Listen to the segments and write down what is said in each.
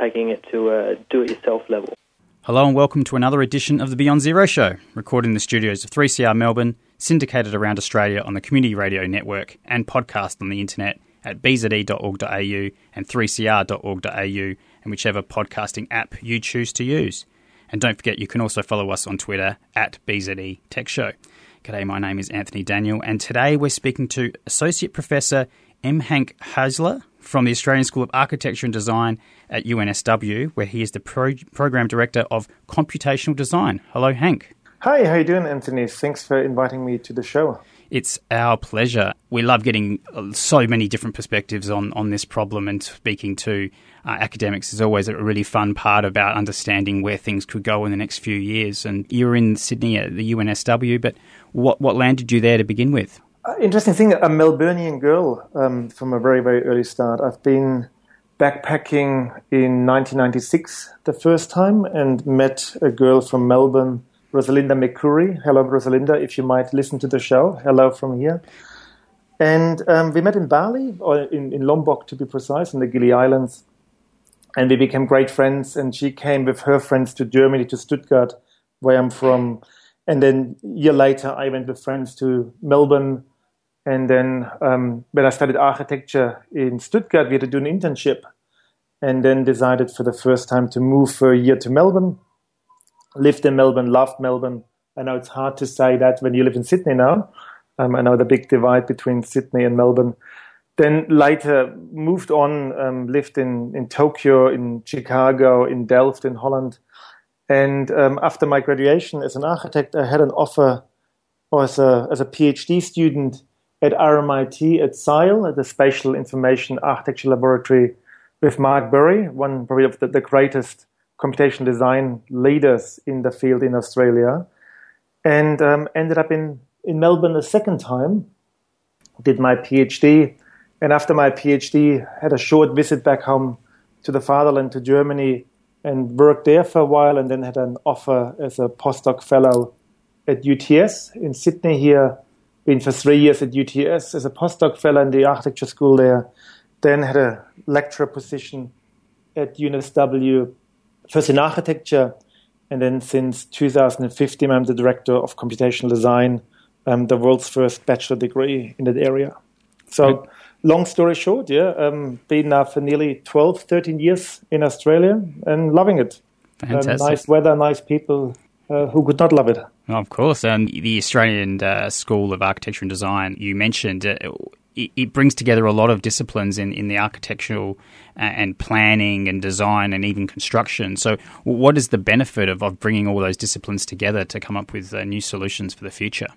Taking it to a do it yourself level. Hello and welcome to another edition of the Beyond Zero Show, recorded in the studios of 3CR Melbourne, syndicated around Australia on the Community Radio Network, and podcast on the internet at bze.org.au and 3cr.org.au, and whichever podcasting app you choose to use. And don't forget, you can also follow us on Twitter at BZE Tech Show. G'day, my name is Anthony Daniel, and today we're speaking to Associate Professor M. Hank Haeusler from the Australian School of Architecture and Design at UNSW, where he is the pro- Program Director of Computational Design. Hello, Hank. Hi, how you doing, Anthony? Thanks for inviting me to the show. It's our pleasure. We love getting uh, so many different perspectives on, on this problem, and speaking to uh, academics is always a really fun part about understanding where things could go in the next few years. And you're in Sydney at the UNSW, but what, what landed you there to begin with? Uh, interesting thing, a Melburnian girl um, from a very, very early start. I've been backpacking in 1996 the first time and met a girl from Melbourne, Rosalinda McCurry. Hello, Rosalinda, if you might listen to the show. Hello from here. And um, we met in Bali, or in, in Lombok to be precise, in the Gili Islands. And we became great friends. And she came with her friends to Germany, to Stuttgart, where I'm from. And then a year later, I went with friends to Melbourne, and then um, when I studied architecture in Stuttgart, we had to do an internship and then decided for the first time to move for a year to Melbourne. Lived in Melbourne, loved Melbourne. I know it's hard to say that when you live in Sydney now. Um, I know the big divide between Sydney and Melbourne. Then later moved on, um, lived in, in Tokyo, in Chicago, in Delft, in Holland. And um, after my graduation as an architect, I had an offer as a, as a PhD student at RMIT at SIAL, at the Spatial Information Architecture Laboratory, with Mark Burry, one probably of the, the greatest computational design leaders in the field in Australia, and um, ended up in, in Melbourne a second time, did my PhD, and after my PhD, had a short visit back home to the fatherland, to Germany, and worked there for a while, and then had an offer as a postdoc fellow at UTS in Sydney here been for three years at UTS as a postdoc fellow in the architecture school there. Then had a lecturer position at UNSW, first in architecture, and then since 2015 I'm the director of computational design, um, the world's first bachelor degree in that area. So, long story short, yeah, um, been now for nearly 12, 13 years in Australia and loving it. Fantastic. Um, nice weather, nice people. Uh, who could not love it? Of course. And the Australian uh, School of Architecture and Design, you mentioned, uh, it, brings together a lot of disciplines in, in the architectural uh, and planning and design and even construction. So, what is the benefit of, of bringing all those disciplines together to come up with uh, new solutions for the future?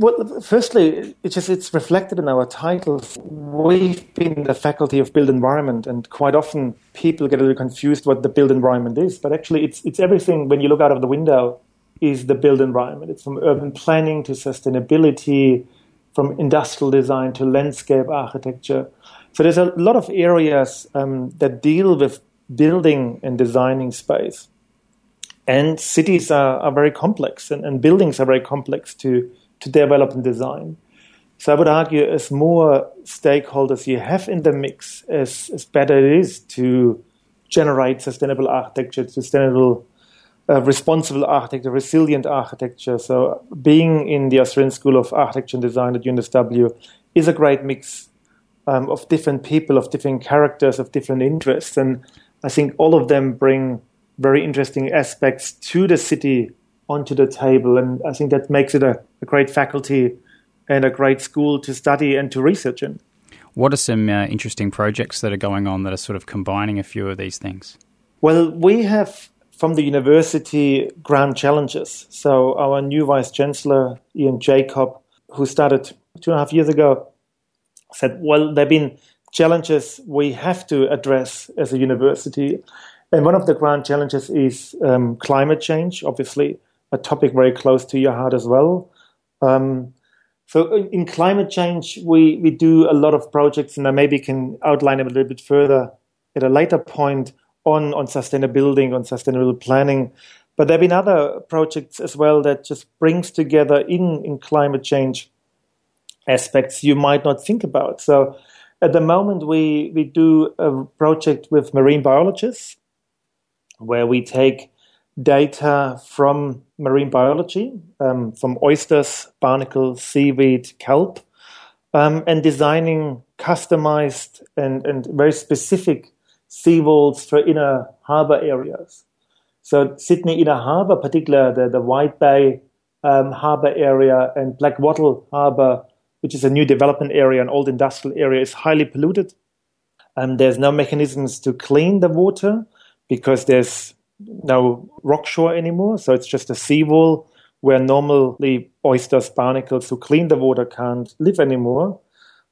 Well, firstly, it's just it's reflected in our titles. We've been the faculty of built environment, and quite often people get a little confused what the built environment is. But actually, it's it's everything. When you look out of the window, is the built environment. It's from urban planning to sustainability, from industrial design to landscape architecture. So there's a lot of areas um, that deal with building and designing space. And cities are, are very complex, and, and buildings are very complex to to develop and design. So I would argue as more stakeholders you have in the mix, as, as better it is to generate sustainable architecture, sustainable, uh, responsible architecture, resilient architecture. So being in the Australian School of Architecture and Design at UNSW is a great mix um, of different people, of different characters, of different interests. And I think all of them bring very interesting aspects to the city onto the table. And I think that makes it a, a great faculty and a great school to study and to research in. What are some uh, interesting projects that are going on that are sort of combining a few of these things? Well, we have from the university grand challenges. So our new vice chancellor, Ian Jacob, who started two and a half years ago, said, well, there have been challenges we have to address as a university. And one of the grand challenges is um, climate change, obviously, a topic very close to your heart as well. Um, so in climate change, we, we do a lot of projects, and I maybe can outline them a little bit further at a later point on, on sustainable building, on sustainable planning. But there have been other projects as well that just brings together in, in climate change aspects you might not think about. So at the moment, we, we do a project with marine biologists where we take data from marine biology, um, from oysters, barnacles, seaweed, kelp, um, and designing customized and, and very specific seawalls for inner harbor areas. So Sydney Inner Harbor, particular the, the White Bay um, harbor area and Blackwattle Harbor, which is a new development area, an old industrial area, is highly polluted. And there's no mechanisms to clean the water because there's no rock shore anymore. So it's just a seawall where normally oysters, barnacles who clean the water can't live anymore.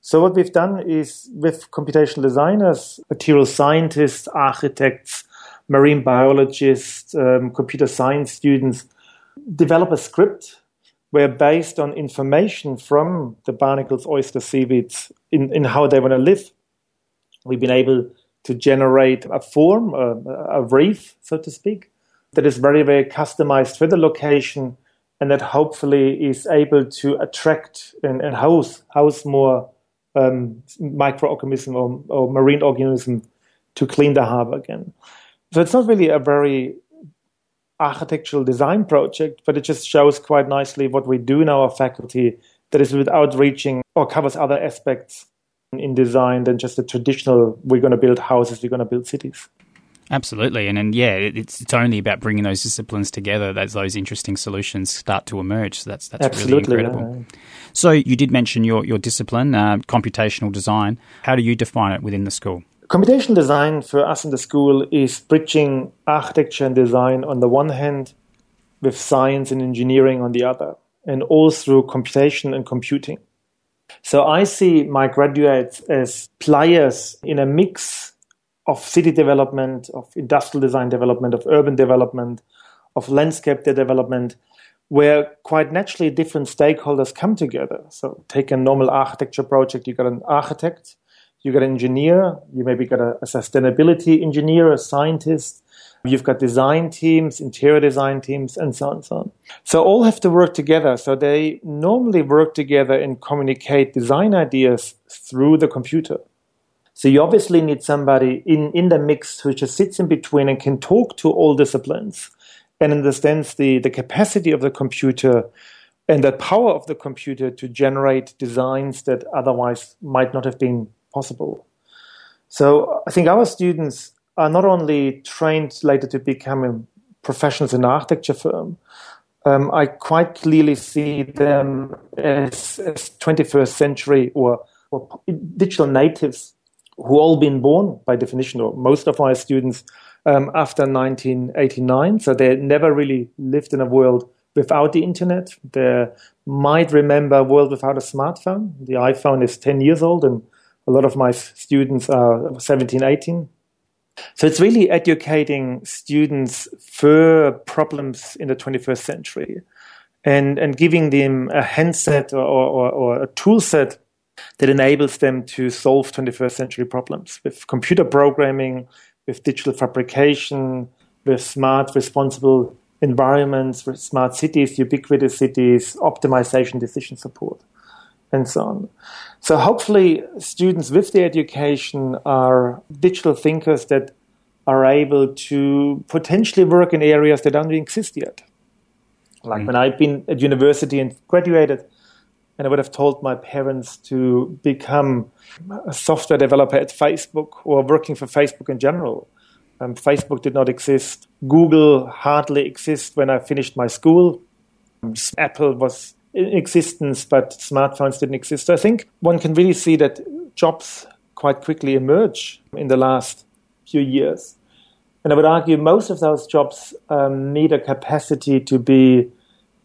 So what we've done is with computational designers, material scientists, architects, marine biologists, um, computer science students, develop a script where based on information from the barnacles, oyster seaweeds in, in how they want to live, we've been able to generate a form, a, a reef, so to speak, that is very, very customized for the location and that hopefully is able to attract and, and house, house more um, microorganism or, or marine organism to clean the harbor again. So it's not really a very architectural design project, but it just shows quite nicely what we do in our faculty that is without reaching or covers other aspects in design than just the traditional we're going to build houses, we're going to build cities. Absolutely, and and yeah, it's it's only about bringing those disciplines together that those interesting solutions start to emerge. So that's that's Absolutely, really incredible. Yeah. So you did mention your your discipline, uh, computational design. How do you define it within the school? Computational design for us in the school is bridging architecture and design on the one hand with science and engineering on the other, and all through computation and computing. So I see my graduates as players in a mix of city development, of industrial design development, of urban development, of landscape development, where quite naturally different stakeholders come together. So take a normal architecture project, you got an architect, you got an engineer, you maybe got a, a sustainability engineer, a scientist, You've got design teams, interior design teams, and so on and so on. So all have to work together. So they normally work together and communicate design ideas through the computer. So you obviously need somebody in, in the mix who just sits in between and can talk to all disciplines and understands the, the capacity of the computer and the power of the computer to generate designs that otherwise might not have been possible. So I think our students are not only trained later to become professionals in an architecture firm, um, I quite clearly see them as, as 21st century or, or, digital natives who all been born by definition, or most of my students um, after 1989. So they never really lived in a world without the internet. They might remember a world without a smartphone. The iPhone is 10 years old, and a lot of my students are 17, 18. So it's really educating students for problems in the 21st century and, and giving them a handset or, or, or a tool set that enables them to solve 21st century problems with computer programming, with digital fabrication, with smart, responsible environments, with smart cities, ubiquitous cities, optimization, decision support, and so on. So hopefully, students with the education are digital thinkers that are able to potentially work in areas that don't exist yet. Like mm. when I've been at university and graduated, and I would have told my parents to become a software developer at Facebook or working for Facebook in general. Um, Facebook did not exist. Google hardly exists when I finished my school. Apple was in existence, but smartphones didn't exist. I think one can really see that jobs quite quickly emerge in the last few years. And I would argue most of those jobs um, need a capacity to be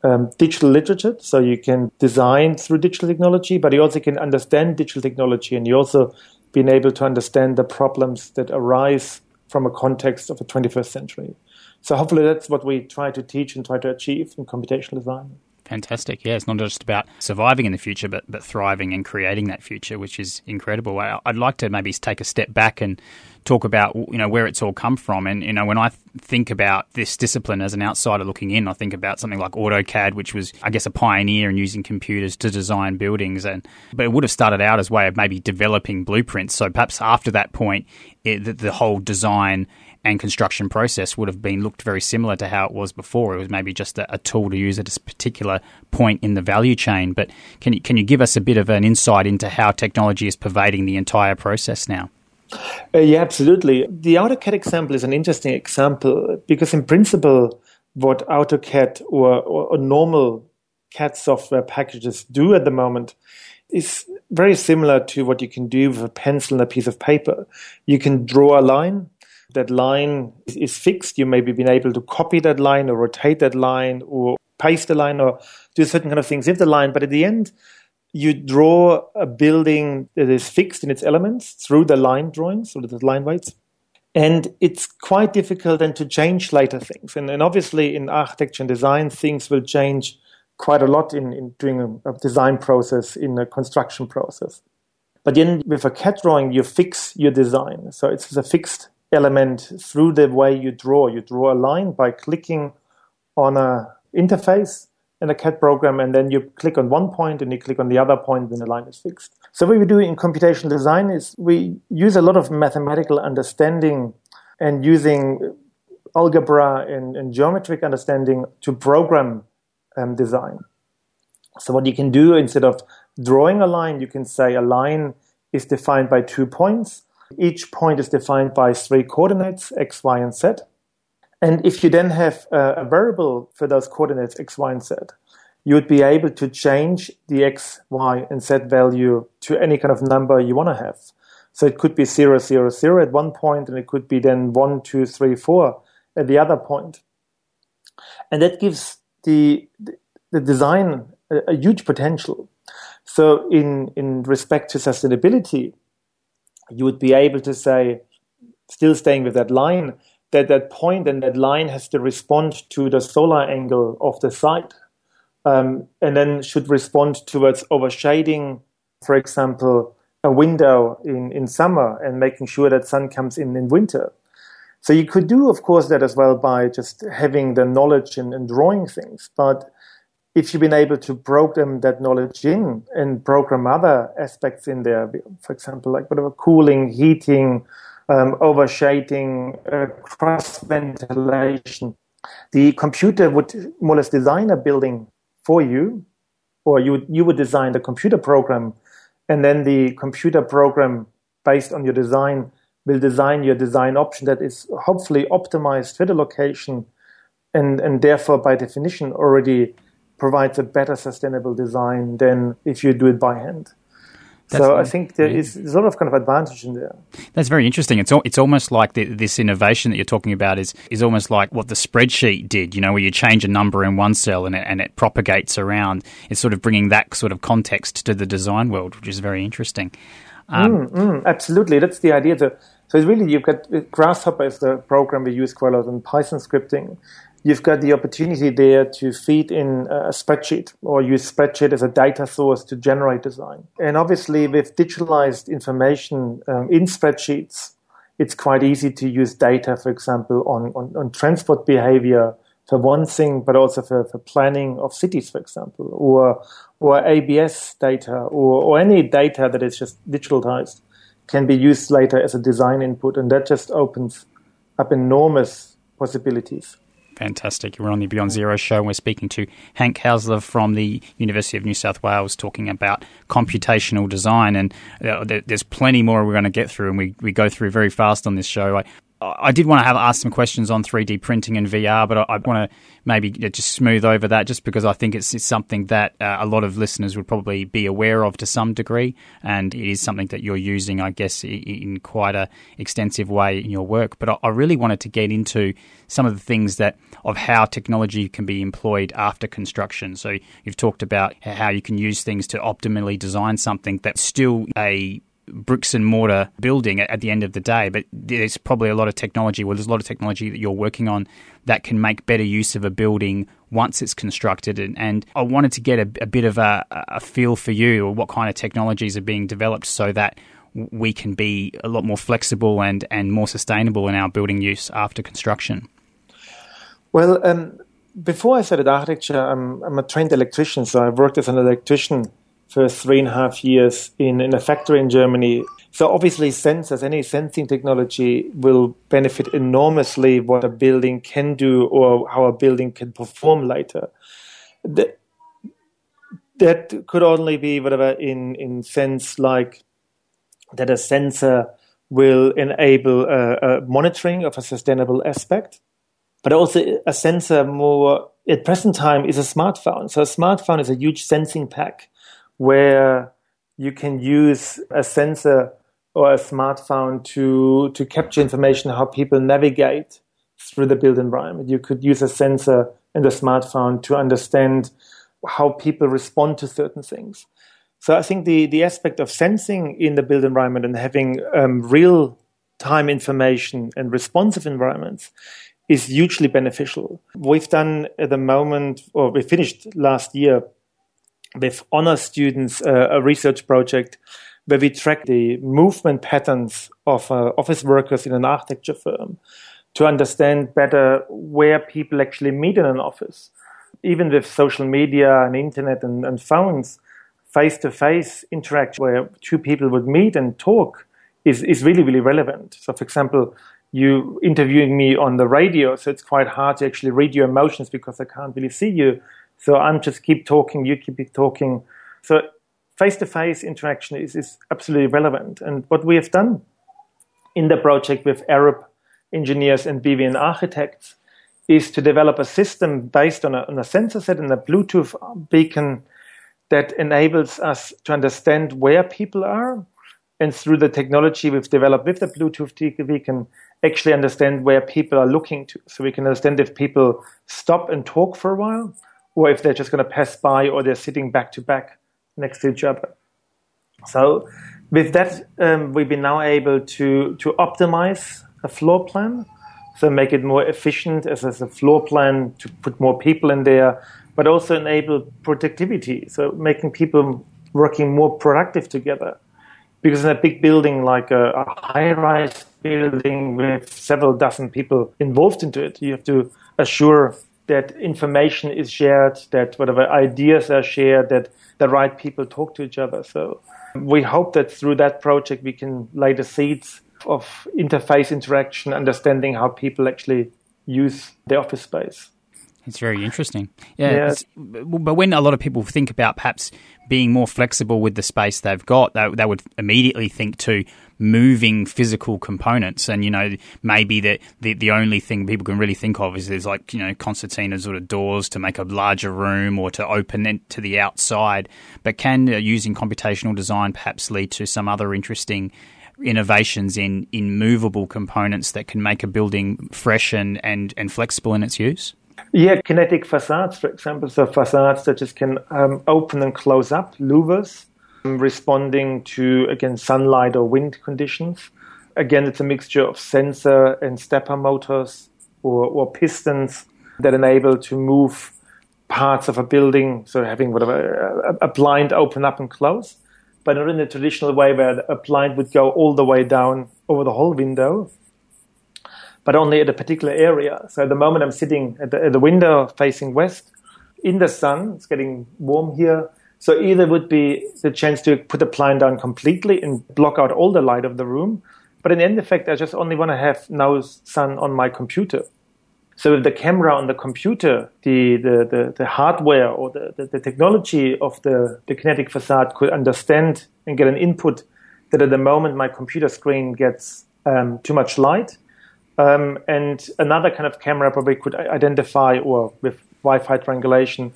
um, digital literate, so you can design through digital technology, but you also can understand digital technology, and you also being able to understand the problems that arise from a context of the 21st century. So hopefully that's what we try to teach and try to achieve in computational design. Fantastic. Yeah, it's not just about surviving in the future, but, but thriving and creating that future, which is incredible. I'd like to maybe take a step back and talk about you know where it's all come from. And you know when I think about this discipline as an outsider looking in, I think about something like AutoCAD, which was I guess a pioneer in using computers to design buildings. And but it would have started out as a way of maybe developing blueprints. So perhaps after that point, it, the, the whole design and construction process would have been looked very similar to how it was before. It was maybe just a, a, tool to use at a particular point in the value chain. But can you, can you give us a bit of an insight into how technology is pervading the entire process now? Uh, yeah, absolutely. The AutoCAD example is an interesting example because, in principle, what AutoCAD or, or, or normal CAD software packages do at the moment is very similar to what you can do with a pencil and a piece of paper. You can draw a line. That line is, fixed. You maybe been able to copy that line or rotate that line or paste the line or do certain kind of things with the line. But at the end, you draw a building that is fixed in its elements through the line drawings, or the line weights. And it's quite difficult then to change later things. And, and obviously, in architecture and design, things will change quite a lot in, in doing a, a design process, in a construction process. But then with a CAD drawing, you fix your design. So it's a fixed element through the way you draw. You draw a line by clicking on a interface in a CAD program, and then you click on one point and you click on the other point, and the line is fixed. So what we do in computational design is we use a lot of mathematical understanding and using algebra and, and geometric understanding to program um, design. So what you can do instead of drawing a line, you can say a line is defined by two points. Each point is defined by three coordinates, x, y, and z. And if you then have a, variable for those coordinates x, y, and z, you would be able to change the x, y, and z value to any kind of number you want to have. So it could be 0, 0, 0 at one point, and it could be then 1, 2, 3, 4 at the other point. And that gives the, the design a, a huge potential. So in, in respect to sustainability, you would be able to say, still staying with that line, that that point and that line has to respond to the solar angle of the site, um, and then should respond towards overshading, for example, a window in, in summer and making sure that sun comes in in winter. So you could do, of course, that as well by just having the knowledge and, and drawing things. But if you've been able to program that knowledge in and program other aspects in there, for example, like whatever cooling, heating, um, overshading, uh, cross ventilation. The computer would more or less design a building for you, or you you would design the computer program, and then the computer program based on your design will design your design option that is hopefully optimized for the location, and and therefore by definition already provides a better sustainable design than if you do it by hand. That's so I think there is a lot of kind of advantage in there. That's very interesting. It's it's almost like the, this innovation that you're talking about is is almost like what the spreadsheet did. You know, where you change a number in one cell and it, and it propagates around. It's sort of bringing that sort of context to the design world, which is very interesting. Um, mm, mm, absolutely, that's the idea. To, so it's really you've got Grasshopper is the program we use quite a lot in Python scripting, you've got the opportunity there to feed in a spreadsheet or use spreadsheet as a data source to generate design. And obviously, with digitalized information um, in spreadsheets, it's quite easy to use data, for example, on, on, on transport behavior for one thing, but also for, for planning of cities, for example, or or ABS data, or, or any data that is just digitalized can be used later as a design input, and that just opens up enormous possibilities. Fantastic. We're on the Beyond Zero show. And we're speaking to Hank Haeusler from the University of New South Wales talking about computational design. And uh, there's plenty more we're going to get through, and we, we go through very fast on this show. I, I did want to have ask some questions on 3D printing and VR, but I, I want to maybe just smooth over that, just because I think it's, it's something that uh, a lot of listeners would probably be aware of to some degree, and it is something that you're using, I guess, in, in quite a extensive way in your work. But I, I, really wanted to get into some of the things that of how technology can be employed after construction. So you've talked about how you can use things to optimally design something that's still a bricks and mortar building at the end of the day. But there's probably a lot of technology. Well, there's a lot of technology that you're working on that can make better use of a building once it's constructed. And, and I wanted to get a, a bit of a, a feel for you or what kind of technologies are being developed so that we can be a lot more flexible and, and more sustainable in our building use after construction. Well, um, before I started architecture, I'm, I'm, a trained electrician, so I've worked as an electrician for three and a half years in, in a factory in Germany. So obviously, sensors, any sensing technology will benefit enormously what a building can do or how a building can perform later. That, that could only be whatever in, in sense like that a sensor will enable a monitoring of a sustainable aspect but also a sensor more at present time is a smartphone. So a smartphone is a huge sensing pack where you can use a sensor or a smartphone to to capture information how people navigate through the built environment. You could use a sensor and a smartphone to understand how people respond to certain things. So I think the, the aspect of sensing in the built environment and having um, real time information and responsive environments is hugely beneficial. We've done at the moment, or we finished last year with honor students uh, a research project where we track the movement patterns of uh, office workers in an architecture firm to understand better where people actually meet in an office. Even with social media and internet and, and phones, face to face interaction where two people would meet and talk is, is really, really relevant. So, for example, you interviewing me on the radio, so it's quite hard to actually read your emotions because I can't really see you. So I'm just keep talking, you keep talking. So face-to-face interaction is, is absolutely relevant. And what we have done in the project with Arup engineers and BVN architects is to develop a system based on a, on a sensor set and a Bluetooth beacon that enables us to understand where people are. And through the technology we've developed with the Bluetooth beacon, actually understand where people are looking to. So we can understand if people stop and talk for a while, or if they're just going to pass by, or they're sitting back to back next to each other. So with that, um, we've been now able to to optimize a floor plan, so make it more efficient as, as a floor plan to put more people in there, but also enable productivity, so making people working more productive together. Because in a big building like a, a high-rise building with several dozen people involved into it. You have to assure that information is shared, that whatever ideas are shared, that the right people talk to each other. So we hope that through that project we can lay the seeds of interface interaction, understanding how people actually use the office space. It's very interesting. Yeah. But when a lot of people think about perhaps being more flexible with the space they've got, they, they would immediately think to moving physical components. And, you know, maybe that the, the only thing people can really think of is there's like, you know, concertina sort of doors to make a larger room or to open it to the outside. But can uh, using computational design perhaps lead to some other interesting innovations in, in movable components that can make a building fresh and, and, and flexible in its use? Yeah, kinetic facades, for example, so facades that just can um, open and close up, louvers, responding to, again, sunlight or wind conditions. Again, it's a mixture of sensor and stepper motors or, or pistons that enable to move parts of a building, so having whatever, a, a blind open up and close, but not in the traditional way where a blind would go all the way down over the whole window but only at a particular area. So at the moment, I'm sitting at the, at the window facing west in the sun. It's getting warm here. So either would be the chance to put the blind down completely and block out all the light of the room. But in the end effect, I just only want to have no sun on my computer. So with the camera on the computer, the, the, the, the hardware or the, the, the, technology of the, the kinetic facade could understand and get an input that at the moment my computer screen gets um, too much light, um, and another kind of camera probably could identify, or with Wi-Fi triangulation,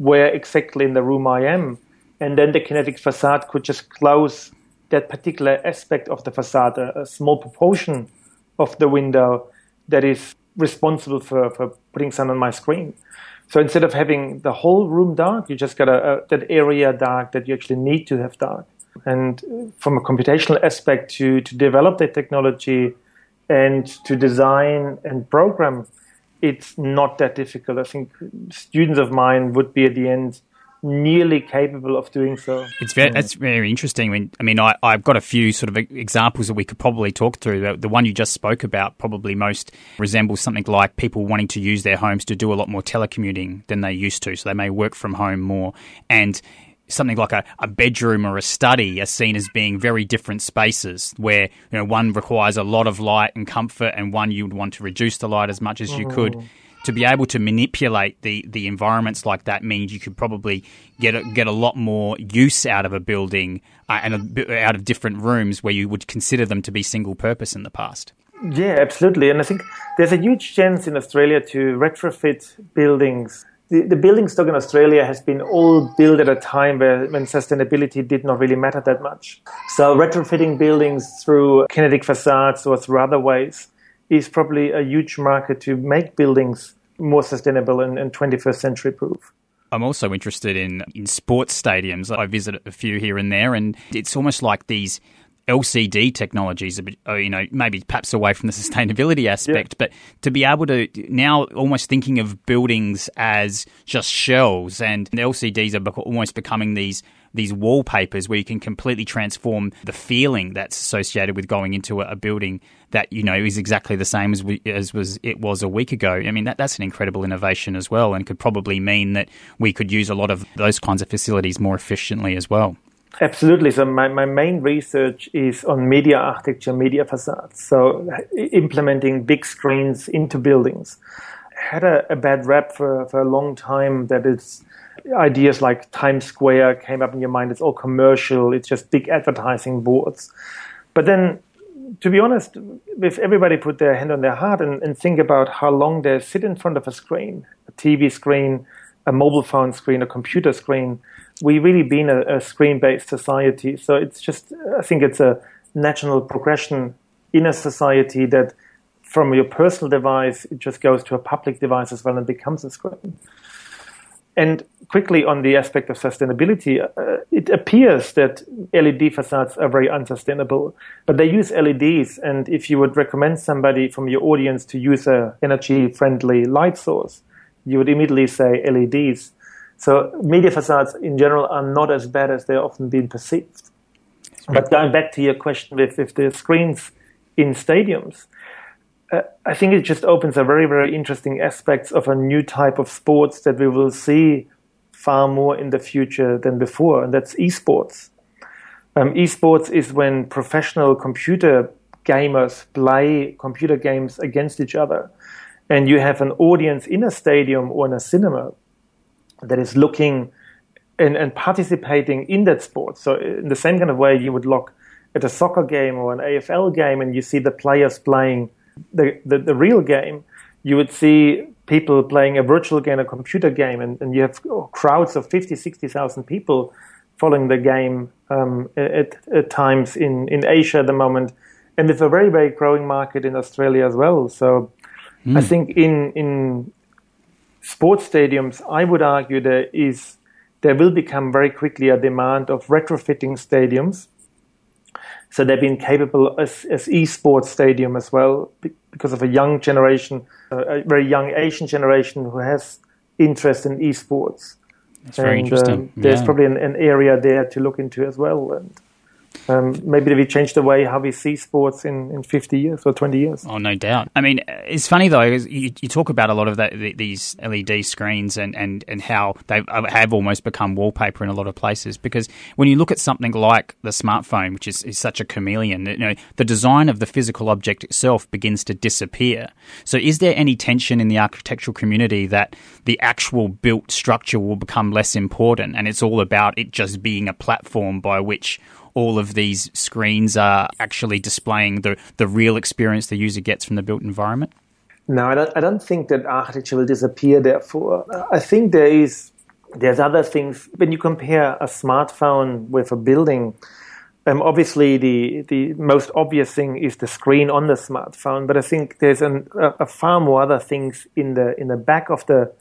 where exactly in the room I am. And then the kinetic facade could just close that particular aspect of the facade, a, a small proportion of the window that is responsible for, for putting sun on my screen. So instead of having the whole room dark, you just got a, a, uh, that area dark that you actually need to have dark. And from a computational aspect, to, to develop the technology and to design and program, it's not that difficult. I think students of mine would be at the end nearly capable of doing so. It's very, that's very interesting. I mean, I mean, I, I've got a few sort of examples that we could probably talk through. The one you just spoke about probably most resembles something like people wanting to use their homes to do a lot more telecommuting than they used to. So they may work from home more. And something like a, a bedroom or a study are seen as being very different spaces where you know one requires a lot of light and comfort and one you would want to reduce the light as much as you could Mm. to be able to manipulate the, the environments like that means you could probably get a, get a lot more use out of a building uh, and a, out of different rooms where you would consider them to be single purpose in the past. Yeah, absolutely. And I think there's a huge chance in Australia to retrofit buildings. The, the building stock in Australia has been all built at a time where when sustainability did not really matter that much. So retrofitting buildings through kinetic facades or through other ways is probably a huge market to make buildings more sustainable and, and 21st century proof. I'm also interested in, in sports stadiums. I visit a few here and there, and it's almost like these LCD technologies, uh, you know, maybe perhaps away from the sustainability aspect, yeah. but to be able to now almost thinking of buildings as just shells, and the LCDs are almost becoming these these wallpapers where you can completely transform the feeling that's associated with going into a, a building that you know is exactly the same as we, as was it was a week ago. I mean that that's an incredible innovation as well, and could probably mean that we could use a lot of those kinds of facilities more efficiently as well. Absolutely. So my, my main research is on media architecture, media facades. So implementing big screens into buildings. Had a, a bad rap for, for a long time that it's ideas like Times Square came up in your mind. It's all commercial. It's just big advertising boards. But then, to be honest, if everybody put their hand on their heart and, and think about how long they sit in front of a screen, a TV screen, a mobile phone screen, a computer screen, we really been a, a screen-based society. So it's just, I think it's a natural progression in a society that from your personal device, it just goes to a public device as well and becomes a screen. And quickly on the aspect of sustainability, uh, it appears that LED facades are very unsustainable, but they use LEDs. And if you would recommend somebody from your audience to use a energy-friendly light source, you would immediately say LEDs. So media facades in general are not as bad as they're often being perceived. But going back to your question with, with the screens in stadiums, uh, I think it just opens a very, very interesting aspects of a new type of sports that we will see far more in the future than before, and that's esports. Um, esports is when professional computer gamers play computer games against each other, and you have an audience in a stadium or in a cinema that is looking and, and participating in that sport. So in the same kind of way you would look at a soccer game or an AFL game and you see the players playing the, the, the real game, you would see people playing a virtual game, a computer game, and, and you have crowds of 50, 60,000 people following the game um, at, at times in, in Asia at the moment, and it's a very, very growing market in Australia as well. So mm. I think in, in sports stadiums, I would argue there is there will become very quickly a demand of retrofitting stadiums. So they've been capable as, as esports stadium as well because of a young generation, a very young Asian generation who has interest in esports. That's very interesting. Um, there's yeah. probably an, an, area there to look into as well. And um, maybe we change the way how we see sports in, in 50 years or 20 years. Oh, no doubt. I mean, it's funny though, you, you talk about a lot of that, these LED screens and, and, and how they have almost become wallpaper in a lot of places. Because when you look at something like the smartphone, which is, is such a chameleon, you know, the design of the physical object itself begins to disappear. So is there any tension in the architectural community that the actual built structure will become less important and it's all about it just being a platform by which all of these screens are actually displaying the, the real experience the user gets from the built environment? No, I don't, I don't think that architecture will disappear. Therefore, I think there is there's other things. When you compare a smartphone with a building, um, obviously the the most obvious thing is the screen on the smartphone. But I think there's an, a, a far more other things in the in the back of the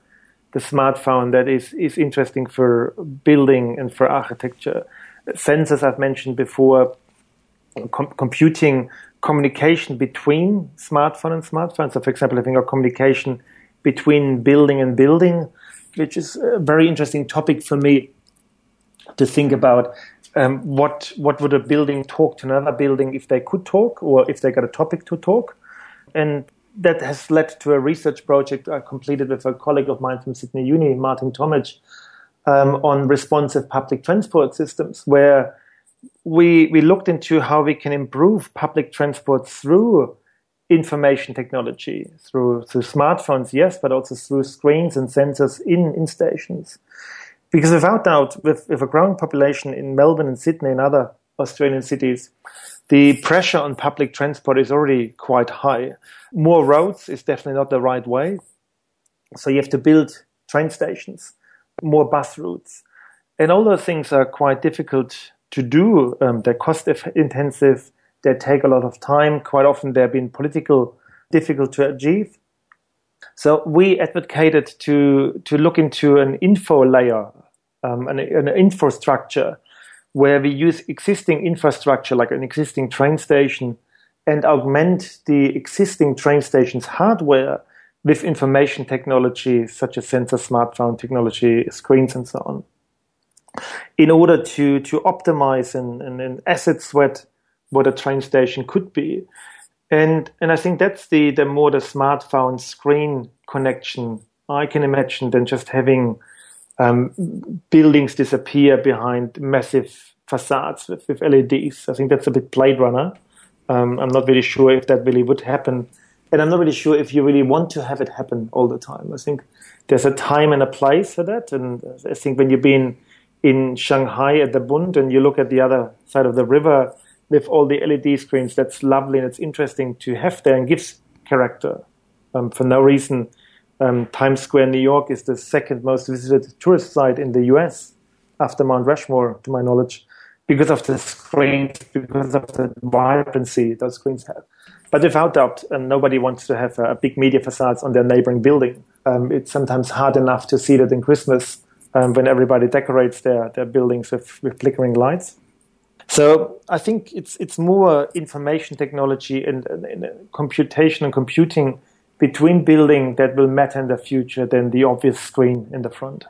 the smartphone that is is interesting for building and for architecture sensors I've mentioned before, com- computing communication between smartphone and smartphone. So, for example, I think of communication between building and building, which is a very interesting topic for me to think about. Um, what what would a building talk to another building if they could talk, or if they got a topic to talk? And that has led to a research project I completed with a colleague of mine from Sydney Uni, Martin Tomitsch, um, on responsive public transport systems, where we we looked into how we can improve public transport through information technology, through through smartphones, yes, but also through screens and sensors in in stations. Because without doubt, with, with a growing population in Melbourne and Sydney and other Australian cities, the pressure on public transport is already quite high. More roads is definitely not the right way. So you have to build train stations, more bus routes. And all those things are quite difficult to do. Um, they're cost intensive. They take a lot of time. Quite often they've been political difficult to achieve. So we advocated to to look into an info layer, um, an, an infostructure, where we use existing infrastructure like an existing train station and augment the existing train station's hardware with information technology such as sensor, smartphone technology, screens, and so on in order to to optimize and, and, and asset sweat what a train station could be. And and I think that's the the more the smartphone screen connection I can imagine than just having um, buildings disappear behind massive facades with, with, LEDs. I think that's a bit Blade Runner. Um, I'm not really sure if that really would happen. And I'm not really sure if you really want to have it happen all the time. I think there's a time and a place for that. And I think when you've been in Shanghai at the Bund and you look at the other side of the river with all the LED screens, that's lovely and it's interesting to have there and gives character. Um, for no reason, um, Times Square, New York is the second most visited tourist site in the US after Mount Rushmore, to my knowledge, because of the screens, because of the vibrancy those screens have. But without doubt, um, nobody wants to have a, big media facades on their neighboring building. Um, it's sometimes hard enough to see that in Christmas um, when everybody decorates their, their buildings with, with flickering lights. So I think it's it's more information technology and, and, and, computation and computing between building that will matter in the future than the obvious screen in the front.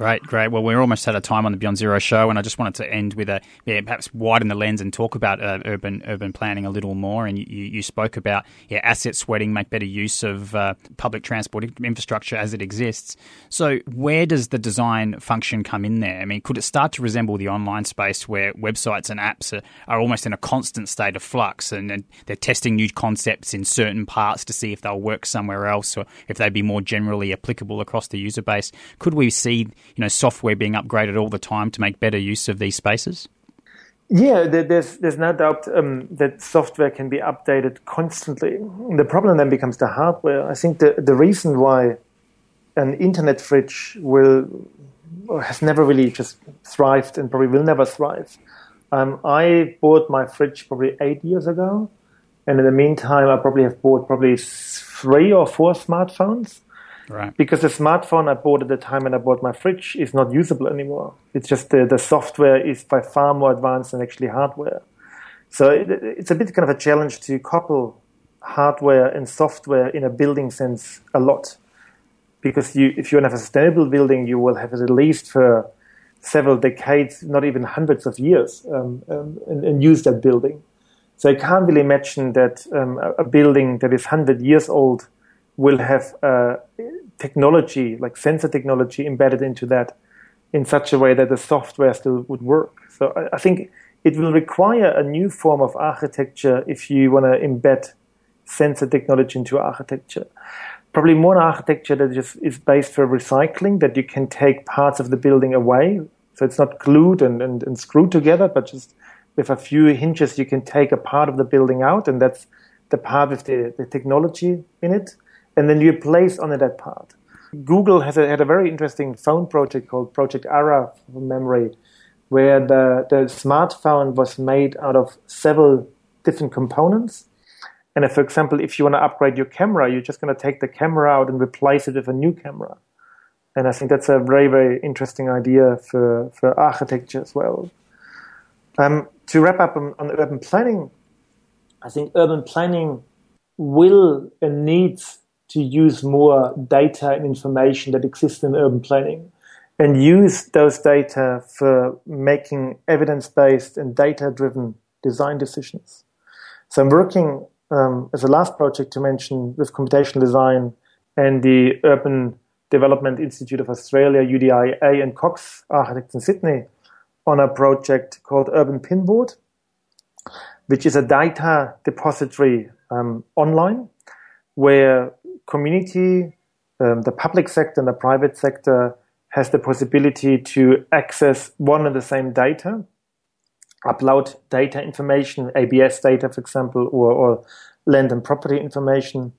Great, great. Well, we're almost out of time on the Beyond Zero show, and I just wanted to end with a yeah, perhaps widen the lens and talk about uh, urban urban planning a little more. And you, you spoke about yeah, asset sweating, make better use of uh, public transport infrastructure as it exists. So, where does the design function come in there? I mean, could it start to resemble the online space where websites and apps are, are almost in a constant state of flux, and, and they're testing new concepts in certain parts to see if they'll work somewhere else, or if they'd be more generally applicable across the user base? Could we see you know software being upgraded all the time to make better use of these spaces? Yeah, there's there's no doubt um, that software can be updated constantly. The problem then becomes the hardware. I think the the reason why an internet fridge will has never really just thrived and probably will never thrive. Um, I bought my fridge probably eight years ago, and in the meantime, I probably have bought probably three or four smartphones. Right. Because the smartphone I bought at the time when I bought my fridge is not usable anymore. It's just the, the software is by far more advanced than actually hardware. So it, it's a bit kind of a challenge to couple hardware and software in a building sense a lot. Because you, if you have a sustainable building, you will have it at least for several decades, not even hundreds of years, um, um, and, and, use that building. So I can't really imagine that um, a, a building that is 100 years old will have uh, technology, like sensor technology, embedded into that in such a way that the software still would work. So I, I think it will require a new form of architecture if you want to embed sensor technology into architecture. Probably more architecture that just is based for recycling, that you can take parts of the building away. So it's not glued and, and, and screwed together, but just with a few hinges, you can take a part of the building out, and that's the part with the, the technology in it and then you place on that part. Google has a, had a very interesting phone project called Project Ara from memory, where the, the smartphone was made out of several different components. And if, for example, if you want to upgrade your camera, you're just going to take the camera out and replace it with a new camera. And I think that's a very, very interesting idea for, for architecture as well. Um, to wrap up on, on urban planning, I think urban planning will and needs to use more data and information that exists in urban planning and use those data for making evidence based and data driven design decisions. So I'm working um, as a last project to mention with computational design and the Urban Development Institute of Australia, UDIA, and Cox Architects in Sydney on a project called Urban Pinboard, which is a data depository um, online where community, um, the public sector, and the private sector has the possibility to access one and the same data, upload data information, ABS data, for example, or, or land and property information,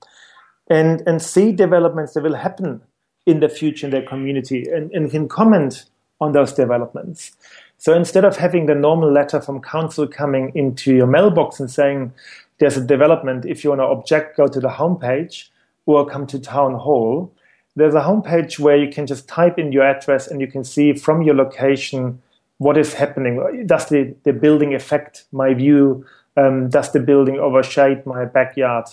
and, and see developments that will happen in the future in their community and, and can comment on those developments. So instead of having the normal letter from council coming into your mailbox and saying, there's a development, if you want to object, go to the homepage or come to town hall. There's a homepage where you can just type in your address and you can see from your location what is happening. Does the, the building affect my view? Um, does the building overshade my backyard?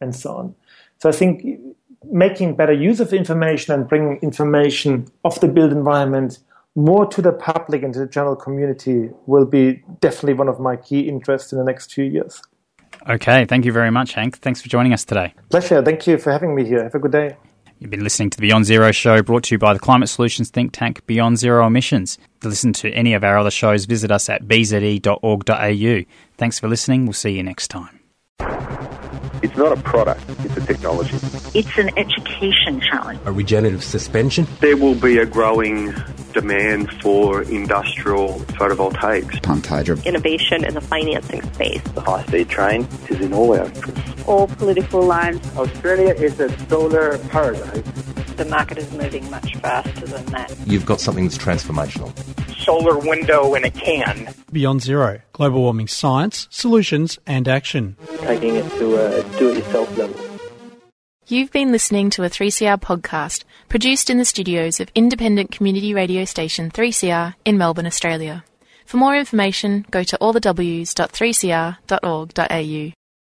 And so on. So I think making better use of information and bringing information of the built environment more to the public and to the general community will be definitely one of my key interests in the next few years. Okay, thank you very much, Hank. Thanks for joining us today. Pleasure. Thank you for having me here. Have a good day. You've been listening to the Beyond Zero show brought to you by the climate solutions think tank Beyond Zero Emissions. To listen to any of our other shows, visit us at bze.org.au. Thanks for listening. We'll see you next time. It's not a product, it's a technology. It's an education challenge. A regenerative suspension. There will be a growing demand for industrial photovoltaics. Pumped hydro. Innovation in the financing space. The high speed train is in all our interests. All political lines. Australia is a solar paradise. The market is moving much faster than that. You've got something that's transformational. Solar window in a can. Beyond Zero Global Warming Science, Solutions and Action. Taking it to a do it yourself level. You've been listening to a 3CR podcast produced in the studios of independent community radio station 3CR in Melbourne, Australia. For more information, go to allthews.3cr.org.au.